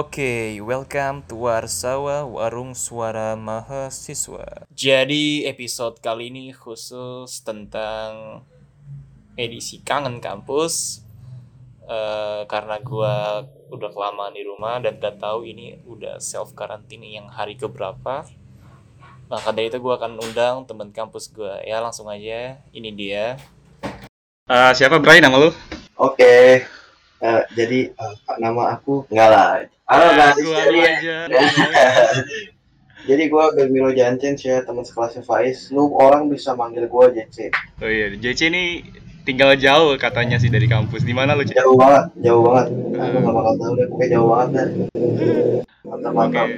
Oke, welcome to Warsawa Warung Suara Mahasiswa. Jadi episode kali ini khusus tentang edisi kangen kampus. Eh, karena gua udah kelamaan di rumah dan gak tahu ini udah self karantina yang hari keberapa. Maka dari itu gua akan undang teman kampus gua. Ya langsung aja, ini dia. Eh, siapa Bray nama lu? Oke, Eh, jadi eh, nama aku enggak lah. Halo Ya, guys, gua aja. jadi gue Belmiro Janchen ya teman sekelasnya Faiz. Lu orang bisa manggil gue JC. Oh iya, JC ini tinggal jauh katanya sih dari kampus. Di mana lu? Jauh banget, jauh banget. Aku nggak bakal tahu deh, pokoknya jauh banget deh. Mantap mantap.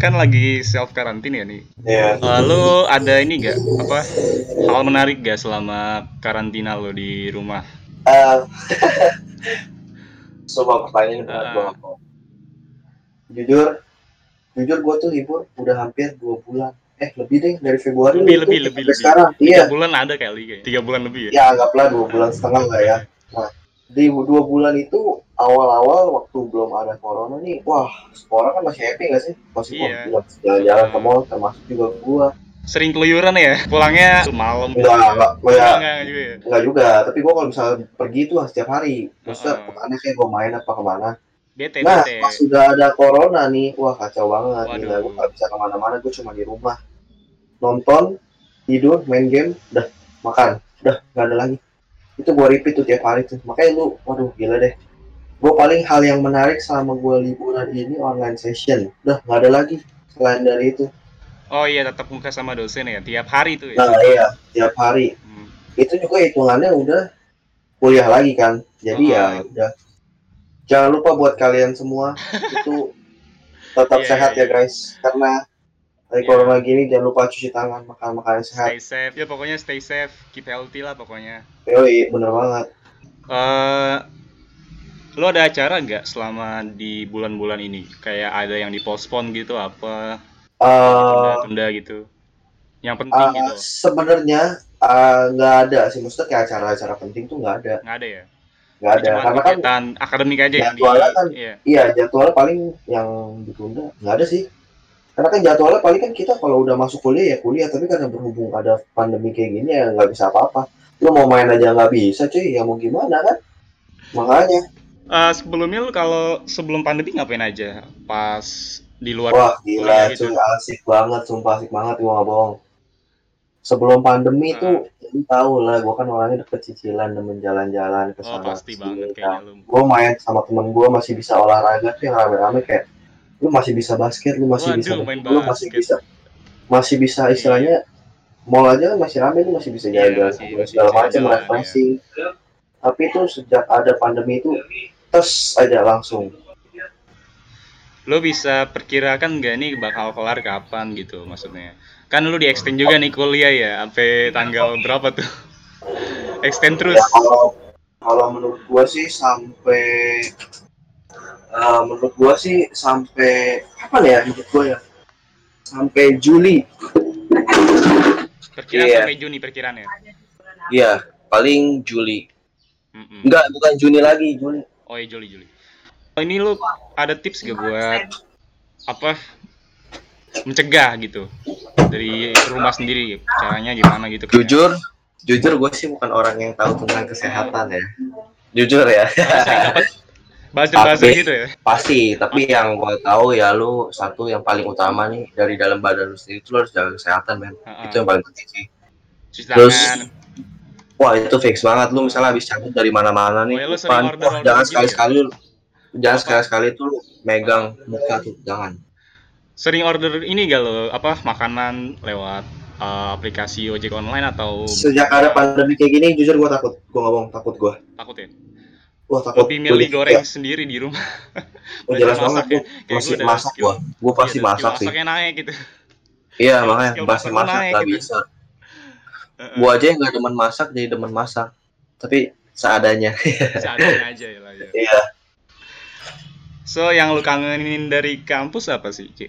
Kan lagi self karantina ya nih. Ya, Eh, lu ada ini gak apa hal menarik gak selama karantina lu di rumah? Eh, Coba pertanyaan berat Ah. banget. Jujur, jujur gue tuh libur udah hampir dua bulan. Eh lebih deh dari Februari Lebih, itu lebih, lebih, lebih. sekarang. Tiga Iya, bulan ada kali kayak. Tiga bulan lebih ya? ya anggaplah dua bulan setengah lah ya. Nah, di dua bulan itu awal-awal waktu belum ada corona nih, wah orang kan masih happy gak sih? Masih Iya. wah, gila, jalan-jalan ke mall, termasuk juga gua. Sering keluyuran ya? Pulangnya malam. Enggak, enggak, Enggak, enggak, enggak juga ya? enggak juga. Tapi gua kalau misalnya pergi tuh setiap hari, maksudnya Heeh. ke mana kayak gua main apa ke mana. Bete, Nah, bete. pas sudah ada corona nih, wah kacau banget. Waduh. Gila, gua gak bisa ke mana-mana, gua cuma di rumah. Nonton, tidur, main game, udah makan, udah nggak ada lagi. Itu gua repeat tuh tiap hari tuh. Makanya lu, waduh gila deh. Gua paling hal yang menarik selama gua liburan ini online session. Udah nggak ada lagi selain dari itu. Oh iya, tetap muka sama dosen ya? Tiap hari tuh ya? Nah iya, tiap hari. Hmm. Itu juga hitungannya udah kuliah lagi kan. Jadi ya Oh. udah. Jangan lupa buat kalian semua itu tetap Iya, sehat iya, ya guys. Karena dari Iya. corona gini jangan lupa cuci tangan, makan makanan sehat. Stay safe. Ya pokoknya stay safe, keep healthy lah pokoknya. Yoi, bener banget. eh lo ada acara nggak selama di bulan-bulan ini? Kayak ada yang dipospon gitu apa? Eh, Tunda-tunda gitu. Yang penting eh, gitu. sebenarnya eh, nggak ada sih, maksudnya kayak acara-acara penting tuh nggak ada, Nggak ada ya? nggak ada. Cuma Karena kan akademik aja yang di jadwalnya kan- iya. iya jadwalnya paling yang ditunda nggak ada sih. Karena kan jadwalnya paling kan kita kalau udah masuk kuliah ya kuliah, tapi karena berhubung ada pandemi kayak gini ya nggak bisa apa-apa. Lu mau main aja nggak bisa cuy, ya mau gimana kan? Makanya, Eh, sebelumnya lo kalau sebelum pandemi ngapain aja? Pas di luar wah gila cuy, asik banget, sumpah asik banget, gua nggak bohong. Sebelum pandemi Ah. tuh, lu tahu lah, gua kan orangnya deket cicilan, demen jalan-jalan ke Oh sana. pasti ke banget kayaknya lo. gue main sama temen gue masih bisa olahraga tuh yang rame-rame kayak lu masih bisa basket lu masih bisa Waduh, main lu masih bisa masih bisa istilahnya mall aja kan masih rame lu masih bisa Iya, jalan-jalan segala bisa macam jalan, refreshing tapi itu sejak ada pandemi itu tes aja langsung Lo bisa perkirakan nggak nih bakal kelar kapan gitu maksudnya? Kan lu di extend juga nih kuliah ya, sampai tanggal berapa tuh? extend terus. ya kalau kalau menurut gue sih sampai eh, menurut gue sih sampai kapan ya menurut gue ya sampai Juli Perkiraan Iya. sampai Juni perkiraannya. Iya, paling Juli. Mm-mm. Enggak, bukan Juni lagi, Juli. Oh iya Juli Juli. Oh, ini lu ada tips gak buat apa mencegah gitu dari rumah sendiri caranya gimana gitu? kayak- Jujur, jujur gue sih bukan orang yang tahu tentang kesehatan ya. Jujur ya, Tapi- gitu ya. pasti. Tapi yang gue tahu ya lu satu yang paling utama nih dari dalam badan lu sendiri itu lu harus jaga kesehatan, men. Heeh. Itu yang paling penting sih. Terus-. Wah itu fix banget lu misalnya habis cabut dari mana-mana nih, Oh, ya, lu depan, wah, jangan gitu sekali-sekali lu, jangan sekali-sekali tuh megang muka tuh, jangan. Sering order ini gak lo apa makanan lewat uh, aplikasi ojek online atau Sejak ada pandemi kayak gini, jujur gue takut, gue ngomong takut gue. takut ya? Wah takut. Lebih milih Gua- goreng ya, sendiri di rumah. oh, jelas masak banget, ya. masih gua masak skill- gue, gue pasti Iya, dan masak sih. Masaknya naik gitu. Iya makanya pasti masak nggak gitu. bisa. Gua aja yang nggak demen masak jadi demen masak. Tapi seadanya. Seadanya aja ya lah ya. Iya. So yang lu kangenin dari kampus apa sih, Ci?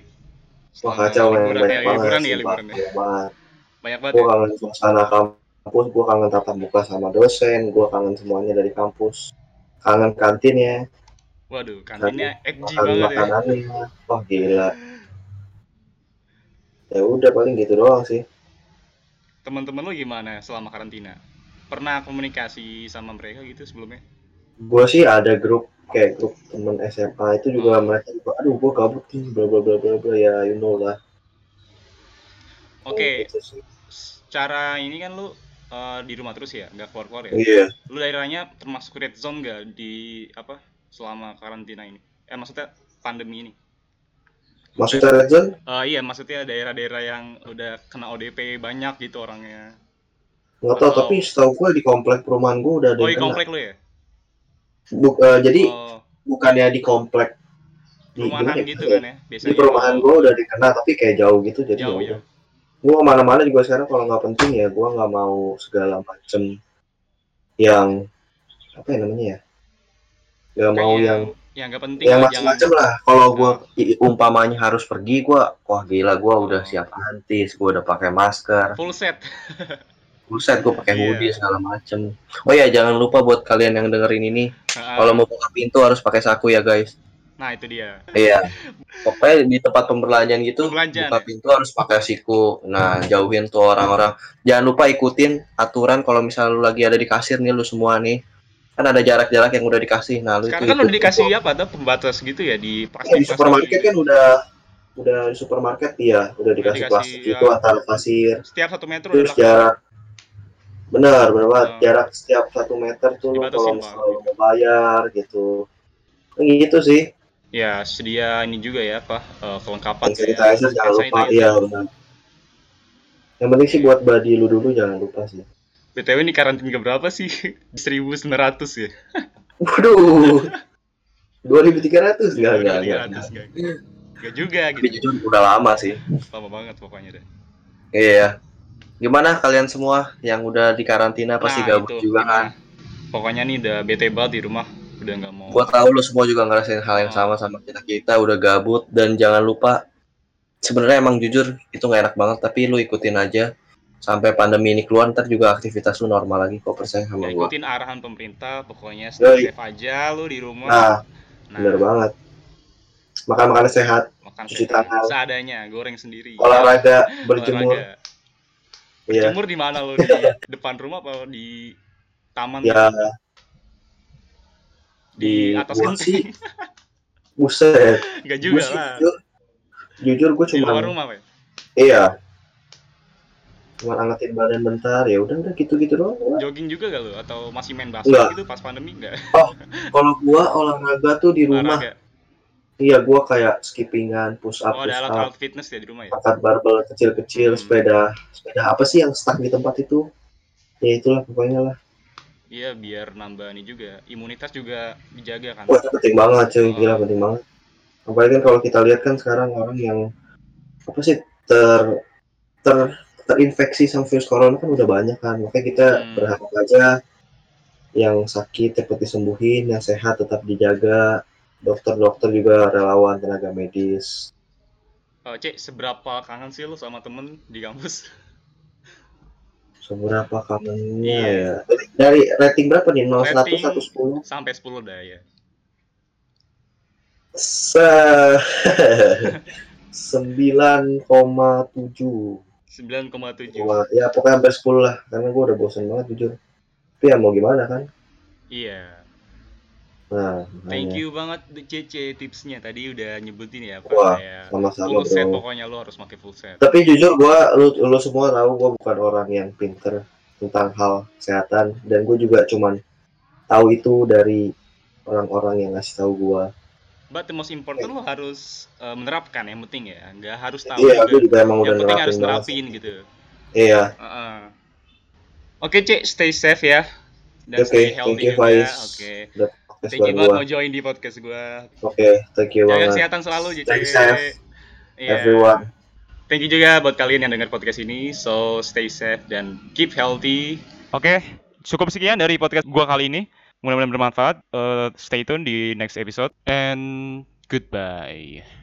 Wah kacau liburan banyak ya, banget. liburan ya, liburan ya. Banyak banget. Gua ya? kangen suasana kampus, gua kangen tatap muka sama dosen, gua kangen semuanya dari kampus. Kangen kantin ya. Waduh, kantinnya FG makan banget ya. makanannya wah gila ya udah paling gitu doang sih Teman-teman lu gimana selama karantina? Pernah komunikasi sama mereka gitu sebelumnya? gue sih ada grup kayak grup temen SMA itu juga Hmm. mereka juga aduh gue gabut nih bla bla bla bla bla ya you know lah Oke, Gitu sih. secara ini kan lu eh, di rumah terus ya, nggak keluar-keluar ya? iya Lu daerahnya termasuk red zone nggak di apa selama karantina ini? Eh maksudnya pandemi ini? maksudnya red zone Eh, iya, maksudnya daerah-daerah yang udah kena ODP banyak gitu orangnya. nggak tahu Oh. tapi setahu gue di komplek perumahan gue udah ada Oh, di komplek lu ya? Bu- eh, jadi Oh, bukannya di komplek di, perumahan ya? gitu kan ya? Biasanya. di perumahan gue udah dikena tapi kayak jauh gitu jadi Jauh ya gue ke mana-mana juga sekarang kalau nggak penting ya gue nggak mau segala macem yang apa ya namanya ya nggak mau yang yang nggak penting yang macam-macam lah kalau gue Nah. umpamanya harus pergi gue wah gila gue udah siap antis gue udah pakai masker full set. buset gue pakai Iya. hoodie segala macem oh ya jangan lupa buat kalian yang dengerin ini Ah, kalau mau buka pintu harus pakai saku ya guys Nah, itu dia. Iya. Pokoknya di tempat pembelanjaan gitu Pembelanjaan, buka ya? pintu harus pakai siku. Nah, jauhin tuh orang-orang. Jangan lupa ikutin aturan kalau misal lu lagi ada di kasir nih lu semua nih. Kan ada jarak-jarak yang udah dikasih. Nah, lu Sekarang itu kan udah dikasih apa tuh pembatas gitu ya di Ya, plastik. di supermarket kan udah udah di supermarket ya udah dikasih dikasih, plastik ya. itu antara pasir setiap satu meter terus udah jarak benar benar banget Hmm. jarak setiap satu meter tuh Dibatasin, kalau Pak. misal lu mau bayar gitu Nah, gitu sih Ya, sedia ini juga ya apa eh, kelengkapan hand sanitizer jangan hand lupa iya benar yang penting sih buat body lu dulu jangan lupa sih BTW ini karantina berapa sih? 1900 ya? waduh 2300 enggak enggak enggak 2300 enggak. Enggak juga gitu. jujur udah lama sih Lama banget pokoknya deh. iya gimana kalian semua yang udah di karantina pasti Nah, gabut itu, juga kan gimana? Pokoknya nih udah bete banget di rumah, udah nggak mau. Gua tahu lu semua juga ngerasain hal yang Oh. sama sama kita kita udah gabut dan jangan lupa sebenarnya emang jujur itu nggak enak banget tapi lu ikutin aja sampai pandemi ini keluar ntar juga aktivitas lu normal lagi kok percaya sama Ya, gua. ikutin arahan pemerintah, pokoknya stay Yoi. safe aja lu di rumah. Nah, Nah, bener banget. Makan makanan sehat, makan cuci tangan. seadanya, goreng sendiri. olahraga, berjemur. Olahraga. Iya. Berjemur di mana lo di depan rumah apa di taman? Ya di di atas genteng? sih buset. Enggak juga lah. jujur, jujur gue Di luar cuma rumah, Pak. iya. Cuma angetin badan bentar ya udah udah gitu-gitu doang. Jogging juga gak lo atau masih main basket gitu pas pandemi enggak? Kalau gua olahraga tuh di rumah, Olahraga. Iya gua kayak skippingan, push up, Oh, push up. alat-alat fitness ya di rumah ya? angkat barbel kecil-kecil, Hmm. sepeda, sepeda apa sih yang stuck di tempat itu? Ya itulah pokoknya lah. Iya, biar nambah nih juga. Imunitas juga dijaga kan. Wah penting banget cuy, Oh. gila penting banget. Apalagi kan kalau kita lihat kan sekarang orang yang apa sih ter ter terinfeksi sama virus corona kan udah banyak kan, makanya kita Hmm. berharap aja yang sakit cepat disembuhin, yang sehat tetap dijaga, dokter-dokter juga relawan tenaga medis. Eh, Cek, seberapa kangen sih lo sama temen di kampus? Seberapa kangennya Iya. ya? Dari, dari rating berapa nih? 0 100 Rating 110? Sampai 10 dah ya. Se 9,7 9,7. Wah, ya pokoknya hampir 10 lah karena gue udah bosan banget jujur tapi ya mau gimana kan Iya. Nah Thank you banget CC tipsnya tadi udah nyebutin ya Pak Wah, kayak sama-sama full set bro pokoknya lo harus pakai full set. tapi jujur gue lu, lu semua tahu gue bukan orang yang pinter tentang hal kesehatan dan gue juga cuman tahu itu dari orang-orang yang ngasih tahu gue But the most important lo harus eh, menerapkan yang penting ya, nggak harus tahu iya juga. juga emang udah Yang penting harus nerapin gitu. iya Heeh. Oke Cek, stay safe ya. Dan Oke, stay thank healthy you, juga. Faiz. Oke. Podcast Thank you banget gue mau join di podcast gue. oke thank you Jaga banget kesehatan selalu. Stay safe, Iya. everyone Thank you juga buat kalian yang dengar podcast ini. So stay safe dan keep healthy. Oke, cukup sekian dari podcast gua kali ini. Mudah-mudahan bermanfaat. Uh, stay tune di next episode and goodbye.